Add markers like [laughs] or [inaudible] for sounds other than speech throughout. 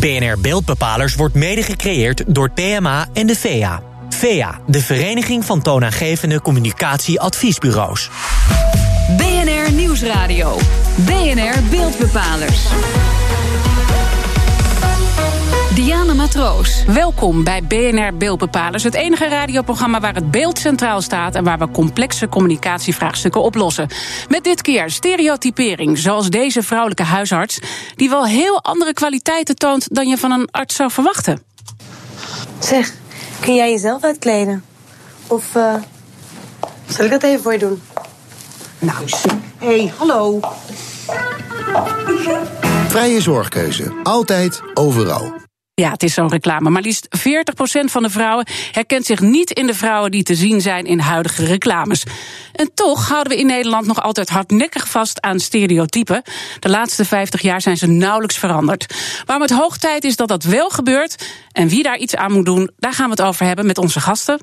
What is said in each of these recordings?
BNR Beeldbepalers wordt mede gecreëerd door PMA en de VEA. VEA, de Vereniging van Toonaangevende Communicatieadviesbureaus. BNR Nieuwsradio. BNR Beeldbepalers. Diana Matroos. Welkom bij BNR Beeldbepalers, het enige radioprogramma waar het beeld centraal staat en waar we complexe communicatievraagstukken oplossen. Met dit keer stereotypering, zoals deze vrouwelijke huisarts, die wel heel andere kwaliteiten toont dan je van een arts zou verwachten. Zeg, kun jij jezelf uitkleden? Of uh, zal ik dat even voor je doen? Nou, hé, hey, hallo. Vrije zorgkeuze. Altijd, overal. Ja, het is zo'n reclame. Maar liefst 40% van de vrouwen herkent zich niet in de vrouwen die te zien zijn in huidige reclames. En toch houden we in Nederland nog altijd hardnekkig vast aan stereotypen. De laatste 50 jaar zijn ze nauwelijks veranderd. Waarom het hoog tijd is dat dat wel gebeurt en wie daar iets aan moet doen, daar gaan we het over hebben met onze gasten.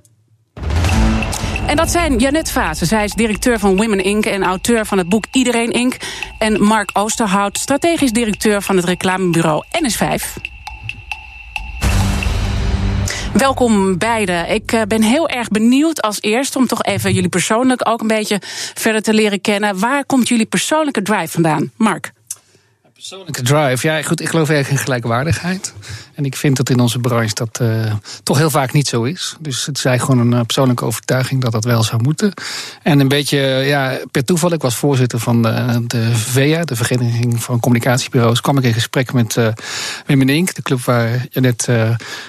En dat zijn Janet Vase. Zij is directeur van Women Inc. en auteur van het boek Iedereen Inc. En Mark Oosterhout, strategisch directeur van het reclamebureau NS5. Welkom beiden. Ik eh, ben heel erg benieuwd als eerste om toch even jullie persoonlijk ook een beetje verder te leren kennen. Waar komt jullie persoonlijke drive vandaan? Mark. Persoonlijke drive, ja, goed. Ik geloof erg in gelijkwaardigheid. En ik vind dat in onze branche dat uh, toch heel vaak niet zo is. Dus het is eigenlijk gewoon een uh, persoonlijke overtuiging dat dat wel zou moeten. En een beetje, ja, per toeval, ik was voorzitter van de, de VEA, de Vereniging van Communicatiebureaus, kwam ik in gesprek met uh, Wim Ink, de club waar je net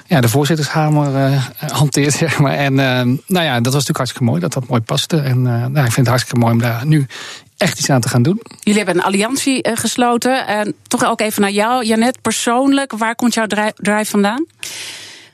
ja, de voorzittershamer hanteert, [laughs] zeg maar. En nou ja, dat was natuurlijk hartstikke mooi, dat dat mooi paste. En nou, ik vind het hartstikke mooi om daar nu echt iets aan te gaan doen. Jullie hebben een alliantie uh, gesloten. En toch ook even naar jou, Janet, persoonlijk. Waar komt jouw drive vandaan?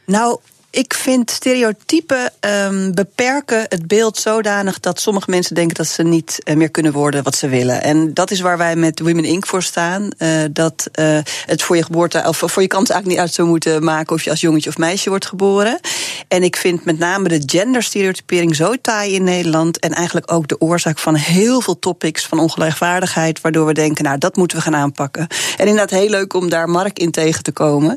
Nou, ik vind stereotypen um, beperken het beeld zodanig dat sommige mensen denken dat ze niet uh, meer kunnen worden wat ze willen. En dat is waar wij met Women Inc. voor staan. Uh, dat uh, het voor je geboorte, of voor je kans eigenlijk niet uit zou moeten maken of je als jongetje of meisje wordt geboren. En ik vind met name de genderstereotypering zo taai in Nederland. En eigenlijk ook de oorzaak van heel veel topics van ongelijkwaardigheid. Waardoor we denken, nou, dat moeten we gaan aanpakken. En inderdaad heel leuk om daar Mark in tegen te komen.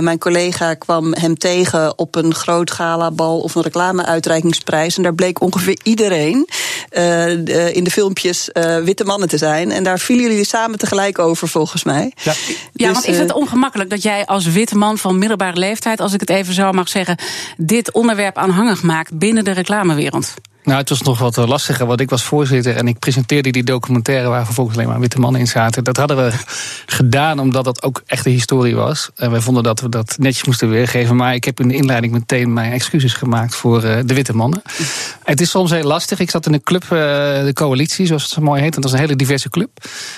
mijn collega kwam hem tegen op een groot galabal of een reclameuitreikingsprijs. En daar bleek ongeveer iedereen uh, in de filmpjes uh, witte mannen te zijn. En daar vielen jullie samen tegelijk over, volgens mij. Ja, ja dus, want is het ongemakkelijk dat jij als witte man van middelbare leeftijd, als ik het even zo mag zeggen, dit onderwerp aanhangig maakt binnen de reclamewereld? Nou, het was nog wat lastiger, want ik was voorzitter en ik presenteerde die documentaire waar vervolgens alleen maar witte mannen in zaten. Dat hadden we [laughs] gedaan omdat dat ook echt de historie was. En wij vonden dat we dat netjes moesten weergeven. Maar ik heb in de inleiding meteen mijn excuses gemaakt voor uh, de witte mannen. Het is soms heel lastig. Ik zat in een club, uh, de coalitie, zoals het zo mooi heet. En dat was een hele diverse club.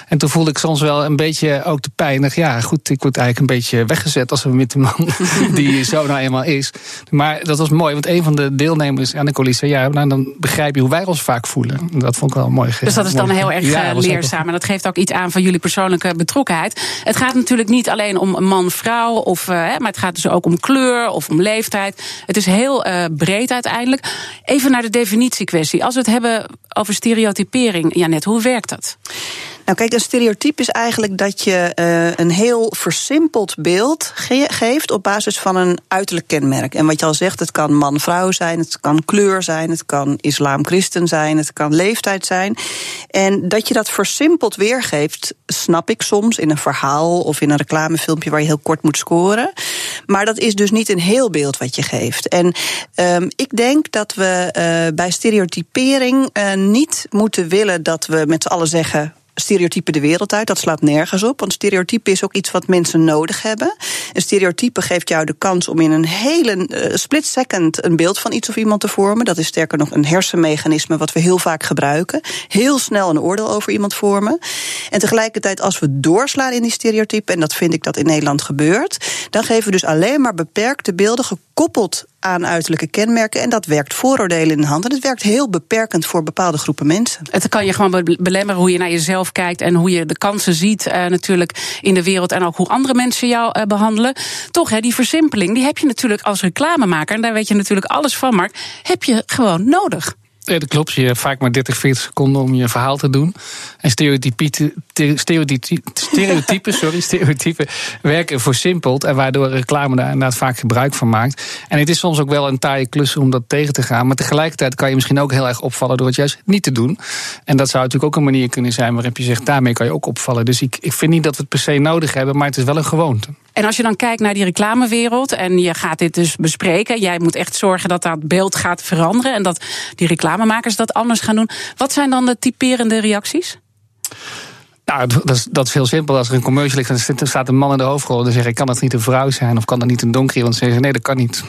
En toen voelde ik soms wel een beetje ook de pijn. Dacht, ja, goed, ik word eigenlijk een beetje weggezet als een witte man [laughs] die zo nou eenmaal is. Maar dat was mooi, want een van de deelnemers aan de coalitie zei: ja, nou dan begrijp je hoe wij ons vaak voelen. Dat vond ik wel mooi. Dus dat is dan heel erg ja, leerzaam. En dat geeft ook iets aan van jullie persoonlijke betrokkenheid. Het gaat natuurlijk niet alleen om man-vrouw, of, uh, maar het gaat dus ook om kleur of om leeftijd. Het is heel uh, breed uiteindelijk. Even naar de definitiekwestie. Als we het hebben over stereotypering, Janet, hoe werkt dat? Nou, kijk, een stereotype is eigenlijk dat je uh, een heel versimpeld beeld ge geeft op basis van een uiterlijk kenmerk. En wat je al zegt, het kan man-vrouw zijn, het kan kleur zijn, het kan islam-christen zijn, het kan leeftijd zijn. En dat je dat versimpeld weergeeft, snap ik soms in een verhaal of in een reclamefilmpje waar je heel kort moet scoren. Maar dat is dus niet een heel beeld wat je geeft. En um, ik denk dat we uh, bij stereotypering uh, niet moeten willen dat we met z'n allen zeggen stereotypen de wereld uit. Dat slaat nergens op. Want stereotype is ook iets wat mensen nodig hebben. Een stereotype geeft jou de kans om in een hele uh, split second een beeld van iets of iemand te vormen. Dat is sterker nog een hersenmechanisme wat we heel vaak gebruiken. Heel snel een oordeel over iemand vormen. En tegelijkertijd, als we doorslaan in die stereotypen, en dat vind ik dat in Nederland gebeurt, dan geven we dus alleen maar beperkte beelden gekoppeld aan uiterlijke kenmerken. En dat werkt vooroordelen in de hand. En het werkt heel beperkend voor bepaalde groepen mensen. Het kan je gewoon belemmeren hoe je naar jezelf kijkt en hoe je de kansen ziet uh, natuurlijk in de wereld en ook hoe andere mensen jou uh, behandelen. Toch, hè, die versimpeling, die heb je natuurlijk als reclamemaker, en daar weet je natuurlijk alles van, Mark, heb je gewoon nodig. Ja, dat klopt. Je hebt vaak maar 30, 40 seconden om je verhaal te doen. En stereotypen, stereotypen, sorry, [laughs] stereotypen werken versimpeld. En waardoor reclame daar inderdaad vaak gebruik van maakt. En het is soms ook wel een taaie klus om dat tegen te gaan. Maar tegelijkertijd kan je misschien ook heel erg opvallen door het juist niet te doen. En dat zou natuurlijk ook een manier kunnen zijn waarop je zegt, daarmee kan je ook opvallen. Dus ik, ik vind niet dat we het per se nodig hebben, maar het is wel een gewoonte. En als je dan kijkt naar die reclamewereld en je gaat dit dus bespreken, jij moet echt zorgen dat dat beeld gaat veranderen en dat die reclamemakers dat anders gaan doen. Wat zijn dan de typerende reacties? Nou, dat is, dat is heel simpel. Als er een commercial ligt en er staat een man in de hoofdrol, dan zeg ik: kan dat niet een vrouw zijn of kan dat niet een donkere? Want ze zeggen: nee, dat kan niet.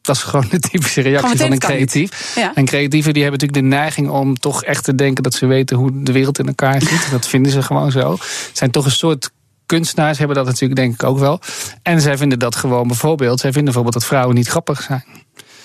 Dat is gewoon de typische reactie van een creatief. Ja. En creatieven die hebben natuurlijk de neiging om toch echt te denken dat ze weten hoe de wereld in elkaar zit. Dat vinden ze gewoon zo. Het zijn toch een soort kunstenaars hebben dat natuurlijk denk ik ook wel. En zij vinden dat gewoon bijvoorbeeld, zij vinden bijvoorbeeld dat vrouwen niet grappig zijn.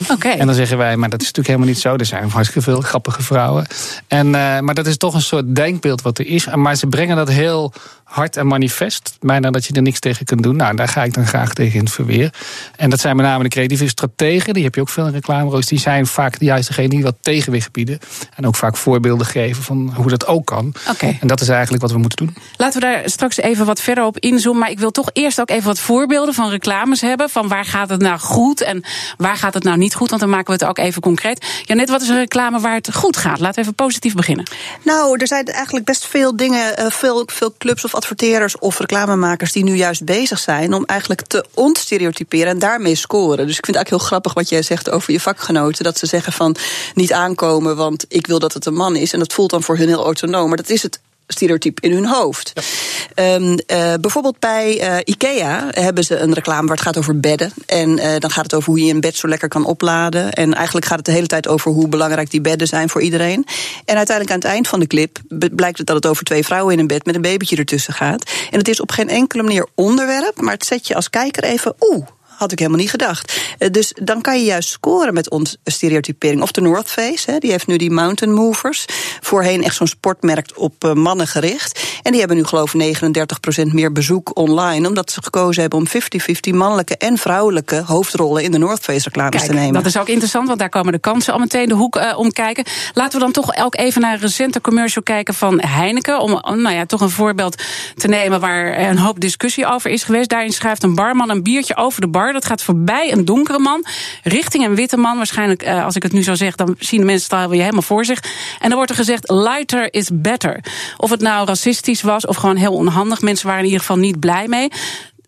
Oké. En dan zeggen wij, maar dat is natuurlijk helemaal niet zo. Er zijn hartstikke veel grappige vrouwen. En, uh, maar dat is toch een soort denkbeeld wat er is. Maar ze brengen dat heel hard en manifest. Bijna dat je er niks tegen kunt doen. Nou, daar ga ik dan graag tegen in het verweer. En dat zijn met name de creatieve strategen. Die heb je ook veel in reclameroos. Die zijn vaak juist degene die wat tegenwicht bieden. En ook vaak voorbeelden geven van hoe dat ook kan. Oké. En dat is eigenlijk wat we moeten doen. Laten we daar straks even wat verder op inzoomen. Maar ik wil toch eerst ook even wat voorbeelden van reclames hebben. Van waar gaat het nou goed en waar gaat het nou niet goed. Want dan maken we het ook even concreet. Ja, net wat is een reclame waar het goed gaat? Laten we even positief beginnen. Nou, er zijn eigenlijk best veel dingen, eh, veel, veel clubs of adverteerders of reclamemakers die nu juist bezig zijn om eigenlijk te ontstereotyperen en daarmee scoren. Dus ik vind het eigenlijk heel grappig wat jij zegt over je vakgenoten. Dat ze zeggen van niet aankomen, want ik wil dat het een man is. En dat voelt dan voor hun heel autonoom. Maar dat is het stereotype in hun hoofd. Ja. Um, uh, bijvoorbeeld bij uh, IKEA hebben ze een reclame waar het gaat over bedden. En uh, dan gaat het over hoe je een bed zo lekker kan opladen. En eigenlijk gaat het de hele tijd over hoe belangrijk die bedden zijn voor iedereen. En uiteindelijk aan het eind van de clip blijkt het dat het over twee vrouwen in een bed met een babytje ertussen gaat. En het is op geen enkele manier onderwerp, maar het zet je als kijker even, oeh, had ik helemaal niet gedacht. Uh, dus dan kan je juist scoren met ons stereotypering. Of de North Face, hè, die heeft nu die Mountain Movers. Voorheen echt zo'n sportmerk op uh, mannen gericht. En die hebben nu geloof ik 39% meer bezoek online. Omdat ze gekozen hebben om 50-50 mannelijke en vrouwelijke hoofdrollen in de North Face reclames Kijk, te nemen. Dat is ook interessant, want daar komen de kansen al meteen de hoek uh, om kijken. Laten we dan toch ook even naar een recente commercial kijken van Heineken. Om nou ja, toch een voorbeeld te nemen waar een hoop discussie over is geweest. Daarin schrijft een barman een biertje over de bar. Dat gaat voorbij een donkere man, richting een witte man. Waarschijnlijk, uh, als ik het nu zo zeg, dan zien de mensen het weer helemaal voor zich. En dan wordt er gezegd: lighter is better. Of het nou racistisch was of gewoon heel onhandig. Mensen waren in ieder geval niet blij mee.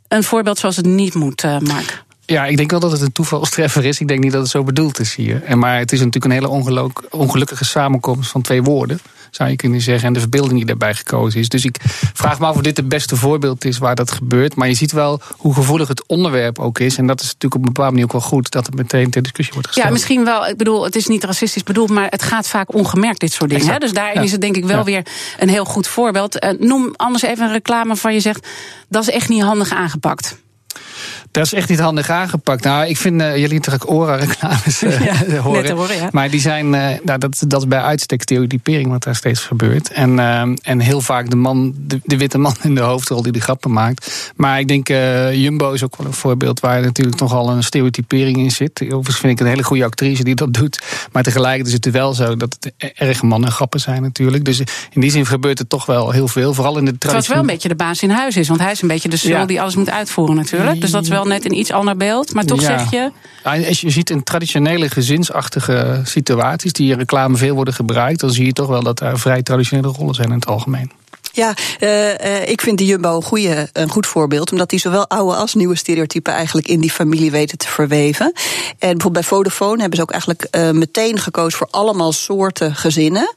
Een voorbeeld zoals het niet moet, uh, Mark. Ja, ik denk wel dat het een toevalstreffer is. Ik denk niet dat het zo bedoeld is hier. En maar het is natuurlijk een hele ongelukkige samenkomst van twee woorden zou je kunnen zeggen. En de verbeelding die daarbij gekozen is. Dus ik vraag me af of dit het beste voorbeeld is waar dat gebeurt. Maar je ziet wel hoe gevoelig het onderwerp ook is. En dat is natuurlijk op een bepaalde manier ook wel goed dat het meteen ter discussie wordt gesteld. Ja, misschien wel. Ik bedoel, het is niet racistisch bedoeld, maar het gaat vaak ongemerkt, dit soort dingen. Hè? Dus daarin ja. is het denk ik wel ja. weer een heel goed voorbeeld. Uh, noem anders even een reclame van je zegt, dat is echt niet handig aangepakt. Dat is echt niet handig aangepakt. Nou, ik vind uh, jullie natuurlijk Ora-reclames uh, [laughs] ja, [laughs] horen. horen ja. Maar die zijn, uh, nou, dat, dat is bij uitstek stereotypering wat daar steeds gebeurt. En, en heel vaak de man, de, de, witte man in de hoofdrol die de grappen maakt. Maar ik denk, Jumbo is ook wel een voorbeeld waar natuurlijk nogal een stereotypering in zit. Overigens vind ik een hele goede actrice die dat doet. Maar tegelijkertijd is het wel zo dat het erg mannen grappen zijn natuurlijk. Dus in die zin gebeurt er toch wel heel veel. Vooral in de traditie. Terwijl het wel een beetje de baas in huis is. Want hij is een beetje de sul ja. die alles moet uitvoeren natuurlijk. Dus dat is wel net een iets ander beeld. Maar toch ja. zeg je. Ja, als je ziet in traditionele gezinsachtige situaties die in reclame veel worden gebruikt, dan zie je toch wel dat er vrij traditionele rollen zijn in het algemeen. Ja, uh, uh, ik vind de Jumbo een, goede, een goed voorbeeld. Omdat die zowel oude als nieuwe stereotypen eigenlijk in die familie weten te verweven. En bijvoorbeeld bij Vodafone hebben ze ook eigenlijk uh, meteen gekozen voor allemaal soorten gezinnen.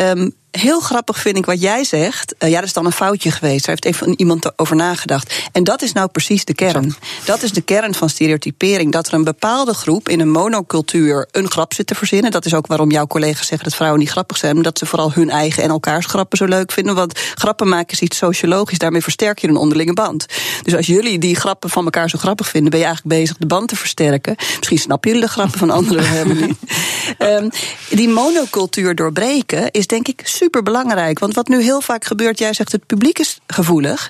Um, heel grappig vind ik wat jij zegt. Uh, ja, dat is dan een foutje geweest. Daar heeft even iemand over nagedacht. En dat is nou precies de kern. Dat is de kern van stereotypering. Dat er een bepaalde groep in een monocultuur een grap zit te verzinnen. Dat is ook waarom jouw collega's zeggen dat vrouwen niet grappig zijn. Omdat ze vooral hun eigen en elkaars grappen zo leuk vinden. Want grappen maken is iets sociologisch. Daarmee versterk je een onderlinge band. Dus als jullie die grappen van elkaar zo grappig vinden, ben je eigenlijk bezig de band te versterken. Misschien snappen jullie de grappen van anderen helemaal niet. Um, [laughs] die monocultuur doorbreken is denk ik super super belangrijk. Want wat nu heel vaak gebeurt, jij zegt het publiek is gevoelig.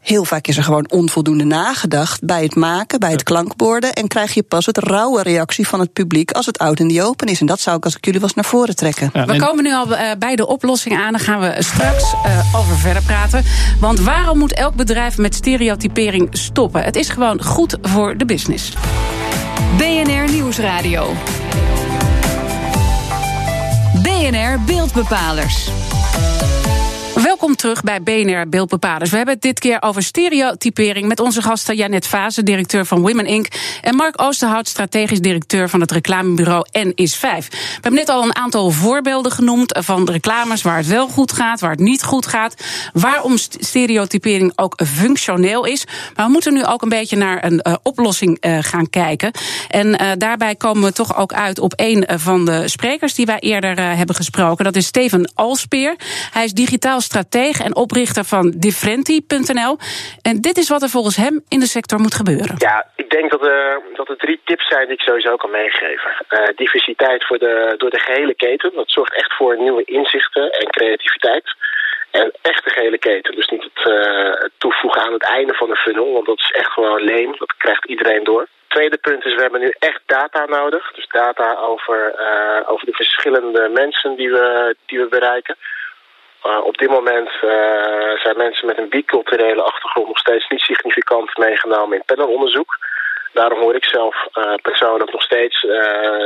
Heel vaak is er gewoon onvoldoende nagedacht bij het maken, bij het klankborden. En krijg je pas het rauwe reactie van het publiek als het oud in die open is. En dat zou ik als ik jullie was naar voren trekken. we komen nu al uh, bij de oplossing aan. Daar gaan we straks uh, over verder praten. Want waarom moet elk bedrijf met stereotypering stoppen? Het is gewoon goed voor de business. BNR Nieuwsradio. BNR Beeldbepalers. Welkom terug bij BNR Beeldbepalers. We hebben het dit keer over stereotypering met onze gasten Janet Vazen, directeur van Women Inc. en Mark Oosterhout, strategisch directeur van het reclamebureau N5. We hebben net al een aantal voorbeelden genoemd van reclames waar het wel goed gaat, waar het niet goed gaat. Waarom stereotypering ook functioneel is. Maar we moeten nu ook een beetje naar een uh, oplossing uh, gaan kijken. En uh, daarbij komen we toch ook uit op een van de sprekers die wij eerder hebben gesproken. Dat is Steven Alspeer. Hij is digitaal stratege en oprichter van Differenti.nl. En dit is wat er volgens hem in de sector moet gebeuren. Ja, ik denk dat er, dat er drie tips zijn die ik sowieso kan meegeven. Uh, diversiteit voor de, door de gehele keten. Dat zorgt echt voor nieuwe inzichten en creativiteit. En echt de gehele keten. Dus niet het, het toevoegen aan het einde van de funnel. Want dat is echt gewoon leem. Dat krijgt iedereen door tweede punt is, we hebben nu echt data nodig. Dus data over, uh, over de verschillende mensen die we, die we bereiken. Op dit moment uh, zijn mensen met een biculturele achtergrond nog steeds niet significant meegenomen in panelonderzoek. Daarom hoor ik zelf uh, persoonlijk nog steeds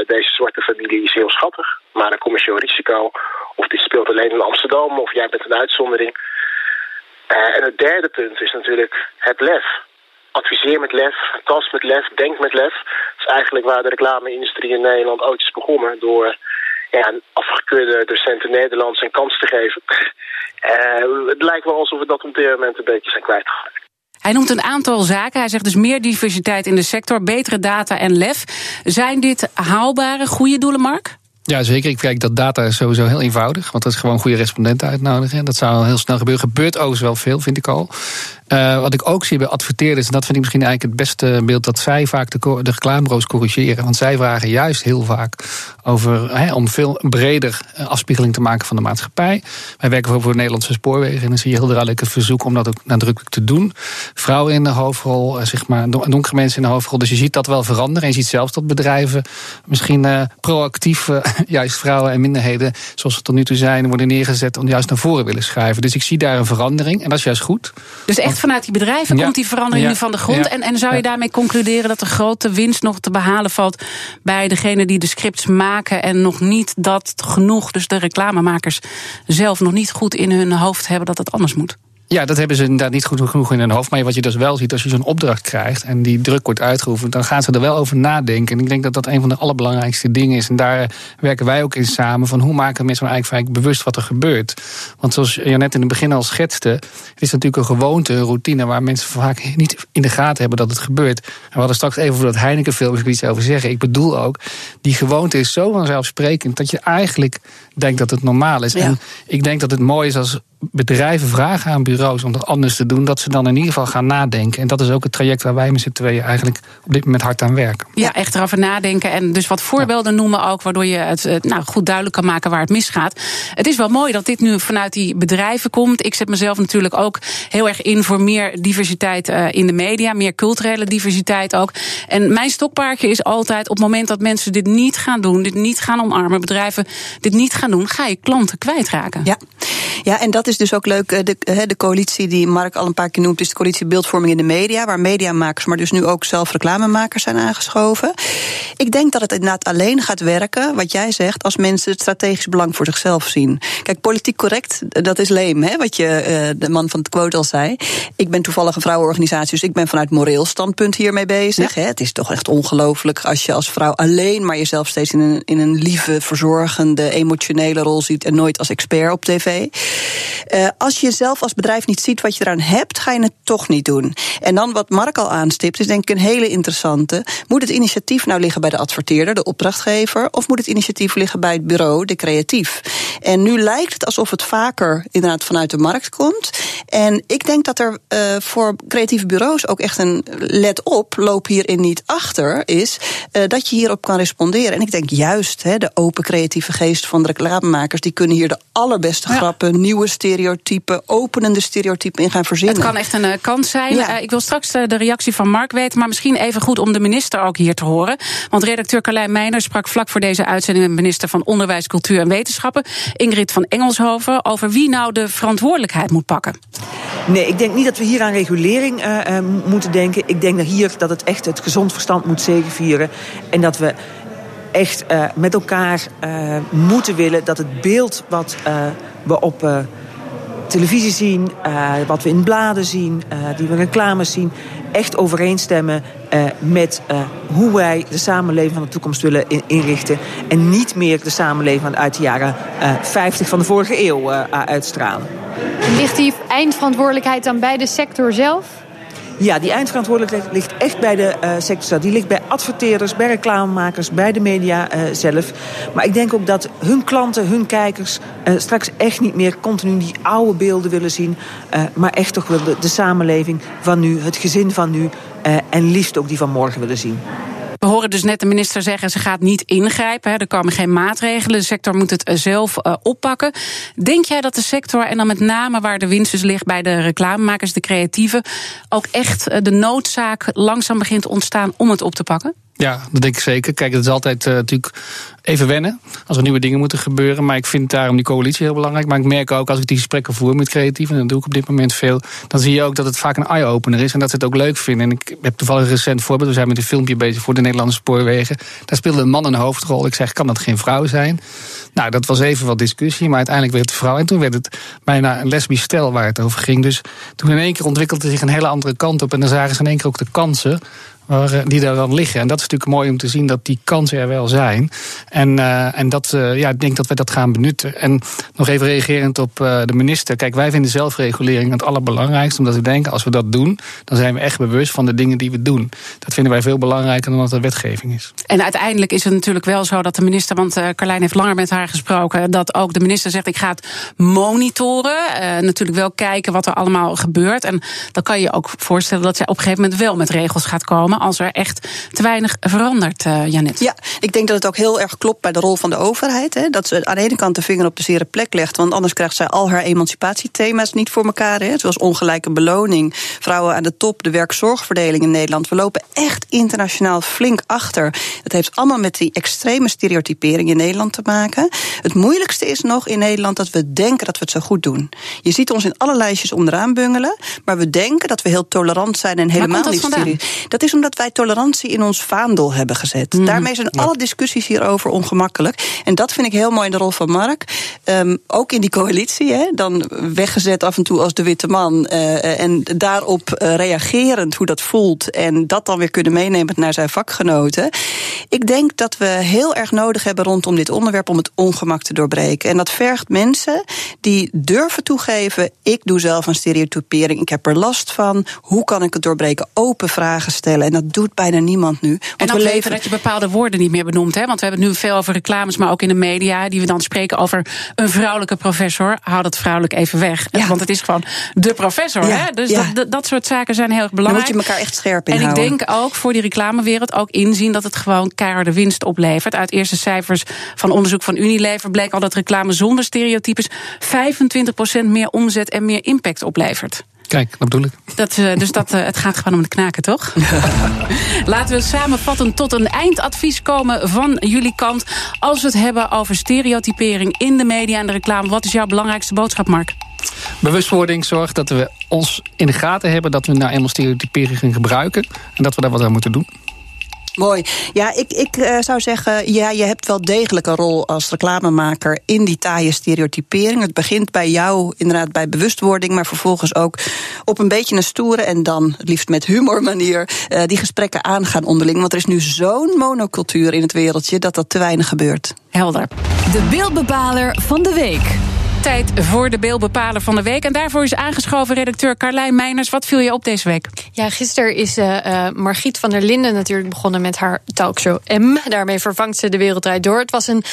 deze zwarte familie is heel schattig, maar een commercieel risico. Of die speelt alleen in Amsterdam of jij bent een uitzondering. en het derde punt is natuurlijk het lef. Adviseer met lef, tast met lef, denk met lef. Dat is eigenlijk waar de reclame-industrie in Nederland ooit is begonnen door ja, een afgekeurde docenten Nederlands een kans te geven. Uh, [laughs] het lijkt wel alsof we dat op dit moment een beetje zijn kwijtgeraakt. Hij noemt een aantal zaken. Hij zegt dus meer diversiteit in de sector, betere data en lef. Zijn dit haalbare, goede doelen, Mark? Ja, zeker. Ik kijk dat data is sowieso heel eenvoudig. Want dat is gewoon goede respondenten uitnodigen. Dat zou heel snel gebeuren. Gebeurt overigens wel veel, vind ik al. Uh, wat ik ook zie bij adverteerders, en dat vind ik misschien eigenlijk het beste beeld, dat zij vaak de, de reclamebureaus corrigeren. Want zij vragen juist heel vaak over, om veel breder eh, afspiegeling te maken van de maatschappij. Wij werken voor de Nederlandse spoorwegen en dan zie je heel duidelijk het verzoek om dat ook nadrukkelijk te doen. Vrouwen in de hoofdrol, eh, zeg maar, donkere mensen in de hoofdrol. Dus je ziet dat wel veranderen. En je ziet zelfs dat bedrijven misschien proactief [laughs] juist vrouwen en minderheden, zoals we tot nu toe zijn, worden neergezet om juist naar voren willen schuiven. Dus ik zie daar een verandering en dat is juist goed. Dus echt vanuit die bedrijven komt die verandering nu van de grond. En, en zou je daarmee concluderen dat er grote winst nog te behalen valt bij degene die de scripts maken en nog niet dat genoeg, dus de reclamemakers zelf nog niet goed in hun hoofd hebben dat het anders moet? Ja, dat hebben ze inderdaad niet goed genoeg in hun hoofd. Maar wat je dus wel ziet, als je zo'n opdracht krijgt en die druk wordt uitgeoefend, dan gaan ze er wel over nadenken. En ik denk dat dat een van de allerbelangrijkste dingen is. En daar werken wij ook in samen. Van hoe maken mensen nou eigenlijk bewust wat er gebeurt? Want zoals je net in het begin al schetste, het is natuurlijk een gewoonte, een routine waar mensen vaak niet in de gaten hebben dat het gebeurt. En we hadden straks even voor dat Heineken-film iets over zeggen. Ik bedoel ook, die gewoonte is zo vanzelfsprekend dat je eigenlijk denkt dat het normaal is. En ik denk dat het mooi is als bedrijven vragen aan bureaus om dat anders te doen, dat ze dan in ieder geval gaan nadenken. En dat is ook het traject waar wij met z'n tweeën eigenlijk op dit moment hard aan werken. Ja, echt erover nadenken en dus wat voorbeelden noemen ook, waardoor je het nou, goed duidelijk kan maken waar het misgaat. Het is wel mooi dat dit nu vanuit die bedrijven komt. Ik zet mezelf natuurlijk ook heel erg in voor meer diversiteit uh, in de media, meer culturele diversiteit ook. En mijn stokpaardje is altijd op het moment dat mensen dit niet gaan doen, dit niet gaan omarmen, bedrijven dit niet gaan doen, ga je klanten kwijtraken. Ja, ja en dat is dus ook leuk. De, de coalitie die Mark al een paar keer noemt, is de coalitie beeldvorming in de media, waar mediamakers, maar dus nu ook zelf reclamemakers zijn aangeschoven. Ik denk dat het inderdaad alleen gaat werken, wat jij zegt, als mensen het strategisch belang voor zichzelf zien. Kijk, politiek correct, dat is leem, hè, wat je, de man van het quote al zei. Ik ben toevallig een vrouwenorganisatie, dus ik ben vanuit moreel standpunt hiermee bezig. Ja. Hè. Het is toch echt ongelooflijk als je als vrouw alleen maar jezelf steeds in een, in een lieve, verzorgende, emotionele rol ziet en nooit als expert op tv. Uh, als je zelf als bedrijf niet ziet wat je eraan hebt, ga je het toch niet doen. En dan wat Mark al aanstipt, is denk ik een hele interessante. Moet het initiatief nou liggen bij de adverteerder, de opdrachtgever, of moet het initiatief liggen bij het bureau, de creatief? En nu lijkt het alsof het vaker inderdaad vanuit de markt komt. En ik denk dat er uh, voor creatieve bureaus ook echt een let op, loop hierin niet achter, is uh, dat je hierop kan responderen. En ik denk juist he, de open creatieve geest van de reclamemakers, die kunnen hier de allerbeste ja. grappen, nieuwe stereotypen, openende stereotypen in gaan verzinnen. Het kan echt een uh, kans zijn. Ja. Uh, ik wil straks de, de reactie van Mark weten, maar misschien even goed om de minister ook hier te horen. Want redacteur Carlijn Meijner sprak vlak voor deze uitzending met minister van Onderwijs, Cultuur en Wetenschappen, Ingrid van Engelshoven, over wie nou de verantwoordelijkheid moet pakken. Nee, ik denk niet dat we hier aan regulering uh, uh, moeten denken. Ik denk dat hier dat het echt het gezond verstand moet zegenvieren. En dat we echt uh, met elkaar moeten willen dat het beeld wat we op televisie zien, wat we in bladen zien, die we reclames zien, echt overeenstemmen met hoe wij de samenleving van de toekomst willen inrichten. En niet meer de samenleving uit de jaren 50 van de vorige eeuw uitstralen. Ligt die eindverantwoordelijkheid dan bij de sector zelf? Ja, die eindverantwoordelijkheid ligt echt bij de uh, sector. Die ligt bij adverteerders, bij reclamemakers, bij de media uh, zelf. Maar ik denk ook dat hun klanten, hun kijkers... Uh, straks echt niet meer continu die oude beelden willen zien... maar echt toch wel de, de, samenleving van nu, het gezin van nu... en liefst ook die van morgen willen zien. We horen dus net de minister zeggen, ze gaat niet ingrijpen. Er komen geen maatregelen. De sector moet het zelf oppakken. Denk jij dat de sector, en dan met name waar de winst dus ligt bij de reclamemakers, de creatieven, ook echt de noodzaak langzaam begint te ontstaan om het op te pakken? Ja, dat denk ik zeker. Kijk, het is altijd uh, natuurlijk even wennen als er nieuwe dingen moeten gebeuren. Maar ik vind daarom die coalitie heel belangrijk. Maar ik merk ook als ik die gesprekken voer met creatieven, en dat doe ik op dit moment veel, dan zie je ook dat het vaak een eye-opener is en dat ze het ook leuk vinden. En ik heb toevallig een recent voorbeeld. We zijn met een filmpje bezig voor de Nederlandse spoorwegen. Daar speelde een man een hoofdrol. Ik zeg, kan dat geen vrouw zijn? Nou, dat was even wat discussie, maar uiteindelijk werd het vrouw. En toen werd het bijna een lesbisch stel waar het over ging. Dus toen in één keer ontwikkelde zich een hele andere kant op. En dan zagen ze in één keer ook de kansen die daar dan liggen. En dat is natuurlijk mooi om te zien dat die kansen er wel zijn. En, uh, en dat, uh, ja, ik denk dat we dat gaan benutten. En nog even reagerend op de minister. Kijk, wij vinden zelfregulering het allerbelangrijkste. Omdat we denken, als we dat doen, dan zijn we echt bewust van de dingen die we doen. Dat vinden wij veel belangrijker dan dat er wetgeving is. En uiteindelijk is het natuurlijk wel zo dat de minister, want Carlijn heeft langer met haar gesproken, dat ook de minister zegt: ik ga het monitoren. natuurlijk wel kijken wat er allemaal gebeurt. En dan kan je ook voorstellen dat zij op een gegeven moment wel met regels gaat komen als er echt te weinig verandert, uh, Janet. Ja, ik denk dat het ook heel erg klopt bij de rol van de overheid. Hè, dat ze aan de ene kant de vinger op de zere plek legt. Want anders krijgt zij al haar emancipatiethema's niet voor elkaar. Hè, zoals ongelijke beloning, vrouwen aan de top, de werkzorgverdeling in Nederland. We lopen echt internationaal flink achter. Dat heeft allemaal met die extreme stereotypering in Nederland te maken. Het moeilijkste is nog in Nederland dat we denken dat we het zo goed doen. Je ziet ons in alle lijstjes onderaan bungelen. Maar we denken dat we heel tolerant zijn en helemaal niet stereotyperen. Dat is omdat omdat wij tolerantie in ons vaandel hebben gezet. Mm. Daarmee zijn alle discussies hierover ongemakkelijk. En dat vind ik heel mooi in de rol van Mark. Um, ook in die coalitie, hè, dan weggezet af en toe als de witte man. Uh, en daarop uh, reagerend hoe dat voelt. En dat dan weer kunnen meenemen naar zijn vakgenoten. Ik denk dat we heel erg nodig hebben rondom dit onderwerp om het ongemak te doorbreken. En dat vergt mensen die durven toegeven: ik doe zelf een stereotypering, ik heb er last van. Hoe kan ik het doorbreken? Open vragen stellen dat doet bijna niemand nu. Want en dan we leven dat je bepaalde woorden niet meer benoemt. Hè? Want we hebben het nu veel over reclames, maar ook in de media. Die we dan spreken over een vrouwelijke professor. Hou dat vrouwelijk even weg. Ja. Want het is gewoon de professor. Ja. Hè? Dus ja. dat, dat, soort zaken zijn heel erg belangrijk. Dan moet je elkaar echt scherp in En ik denk ook voor die reclamewereld ook inzien dat het gewoon keiharde winst oplevert. Uit eerste cijfers van onderzoek van Unilever bleek al dat reclame zonder stereotypes 25% meer omzet en meer impact oplevert. Kijk, dat bedoel ik. Dat, uh, dus dat, uh, het gaat gewoon om het knaken, toch? [laughs] Laten we samenvatten tot een eindadvies komen van jullie kant. Als we het hebben over stereotypering in de media en de reclame. Wat is jouw belangrijkste boodschap, Mark? Bewustwording zorgt dat we ons in de gaten hebben... dat we nou eenmaal stereotypering gebruiken... en dat we daar wat aan moeten doen. Mooi. Ja, ik, ik uh, zou zeggen, ja, je hebt wel degelijk een rol als reclamemaker in die taaie stereotypering. Het begint bij jou, inderdaad, bij bewustwording, maar vervolgens ook op een beetje een stoere en dan het liefst met humor manier uh, die gesprekken aangaan onderling. Want er is nu zo'n monocultuur in het wereldje dat dat te weinig gebeurt. Helder. De beeldbepaler van de week. Tijd voor de beeldbepaler van de week. En daarvoor is aangeschoven redacteur Carlijn Meiners. Wat viel je op deze week? Ja, gisteren is uh, uh, Margriet van der Linden natuurlijk begonnen met haar talkshow M. Daarmee vervangt ze de wereld door. Het was een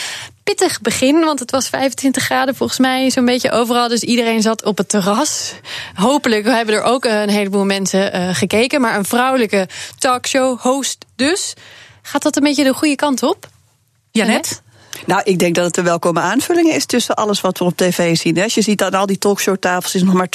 pittig begin, want het was 25 graden volgens mij zo'n beetje overal. Dus iedereen zat op het terras. Hopelijk hebben er ook een heleboel mensen uh, gekeken. Maar een vrouwelijke talkshow host dus. Gaat dat een beetje de goede kant op? Janet? Nou, ik denk dat het een welkome aanvulling is tussen alles wat we op tv zien. Als je ziet aan al die talkshowtafels is nog maar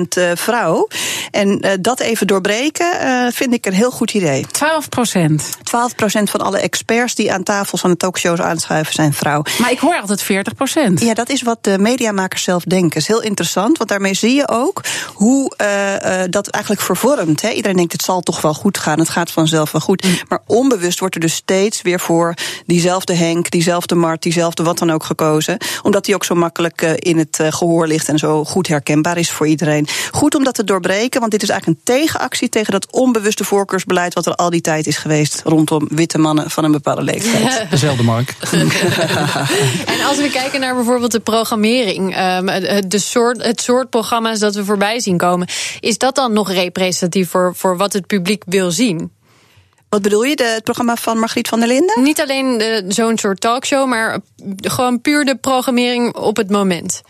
12% vrouw. En uh, dat even doorbreken uh, vind ik een heel goed idee. 12%? 12% van alle experts die aan tafels van de talkshows aanschuiven zijn vrouw. Maar ik hoor altijd 40%. Ja, dat is wat de mediamakers zelf denken. is heel interessant, want daarmee zie je ook hoe uh, dat eigenlijk vervormt. Hè. Iedereen denkt het zal toch wel goed gaan, het gaat vanzelf wel goed. Mm. Maar onbewust wordt er dus steeds weer voor diezelfde Henk, diezelfde Mart, diezelfde wat dan ook gekozen. Omdat die ook zo makkelijk uh, in het uh, gehoor ligt en zo goed herkenbaar is voor iedereen. Goed om dat te doorbreken, want dit is eigenlijk een tegenactie tegen dat onbewuste voorkeursbeleid wat er al die tijd is geweest rondom witte mannen van een bepaalde leeftijd. Dezelfde Mark. en als we kijken naar bijvoorbeeld de programmering, um, de soort, het soort programma's dat we voorbij zien komen, is dat dan nog representatief voor, voor wat het publiek wil zien? Wat bedoel je, het programma van Margriet van der Linden? Niet alleen zo'n soort talkshow, maar gewoon puur de programmering op het moment.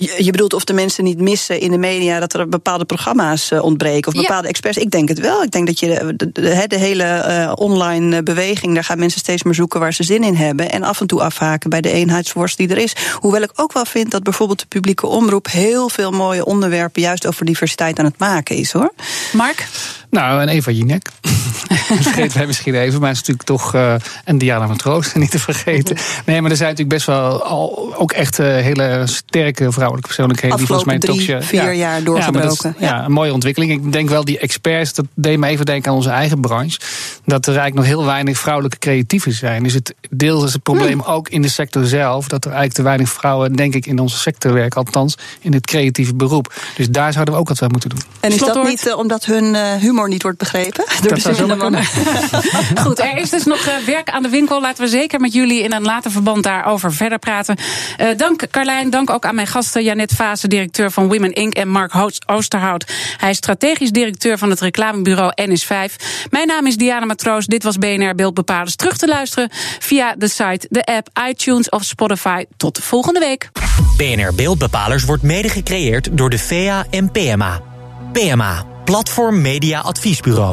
Je, je bedoelt of de mensen niet missen in de media dat er bepaalde programma's uh, ontbreken of bepaalde ja. experts? Ik denk het wel. Ik denk dat je de, de, de hele uh, online beweging, daar gaan mensen steeds meer zoeken waar ze zin in hebben. En af en toe afhaken bij de eenheidsworst die er is. Hoewel ik ook wel vind dat bijvoorbeeld de publieke omroep heel veel mooie onderwerpen juist over diversiteit aan het maken is hoor. Mark? Nou, en Eva Jinek. [laughs] vergeten wij misschien even, maar het is natuurlijk toch. Uh, en Diana Matroos, [laughs] niet te vergeten. Nee, maar er zijn natuurlijk best wel al, ook echt uh, hele sterke vrouwelijke persoonlijkheden. Afgelopen die volgens mij drie, vier ja, jaar doorgebroken. Ja, ja, een mooie ontwikkeling. Ik denk wel die experts, dat deed me even denken aan onze eigen branche. Dat er eigenlijk nog heel weinig vrouwelijke creatieven zijn. Dus het deel is het probleem hmm. ook in de sector zelf. Dat er eigenlijk te weinig vrouwen, denk ik, in onze sector werken. Althans, in het creatieve beroep. Dus daar zouden we ook wat aan moeten doen. En is dat niet uh, omdat hun uh, humor niet wordt begrepen? Door dat de zou mannen? [laughs] Goed, er is dus nog uh, werk aan de winkel. Laten we zeker met jullie in een later verband daarover verder praten. Uh, dank Carlijn, dank ook aan mijn gasten Janet Vase, directeur van Women Inc. en Mark Oosterhout. Hij is strategisch directeur van het reclamebureau NS5. Mijn naam is Diana Matroos. Dit was BNR Beeldbepalers. Terug te luisteren via de site, de app, iTunes of Spotify. Tot volgende week. BNR Beeldbepalers wordt mede gecreëerd door de VEA en PMA. PMA, Platform Media Adviesbureau.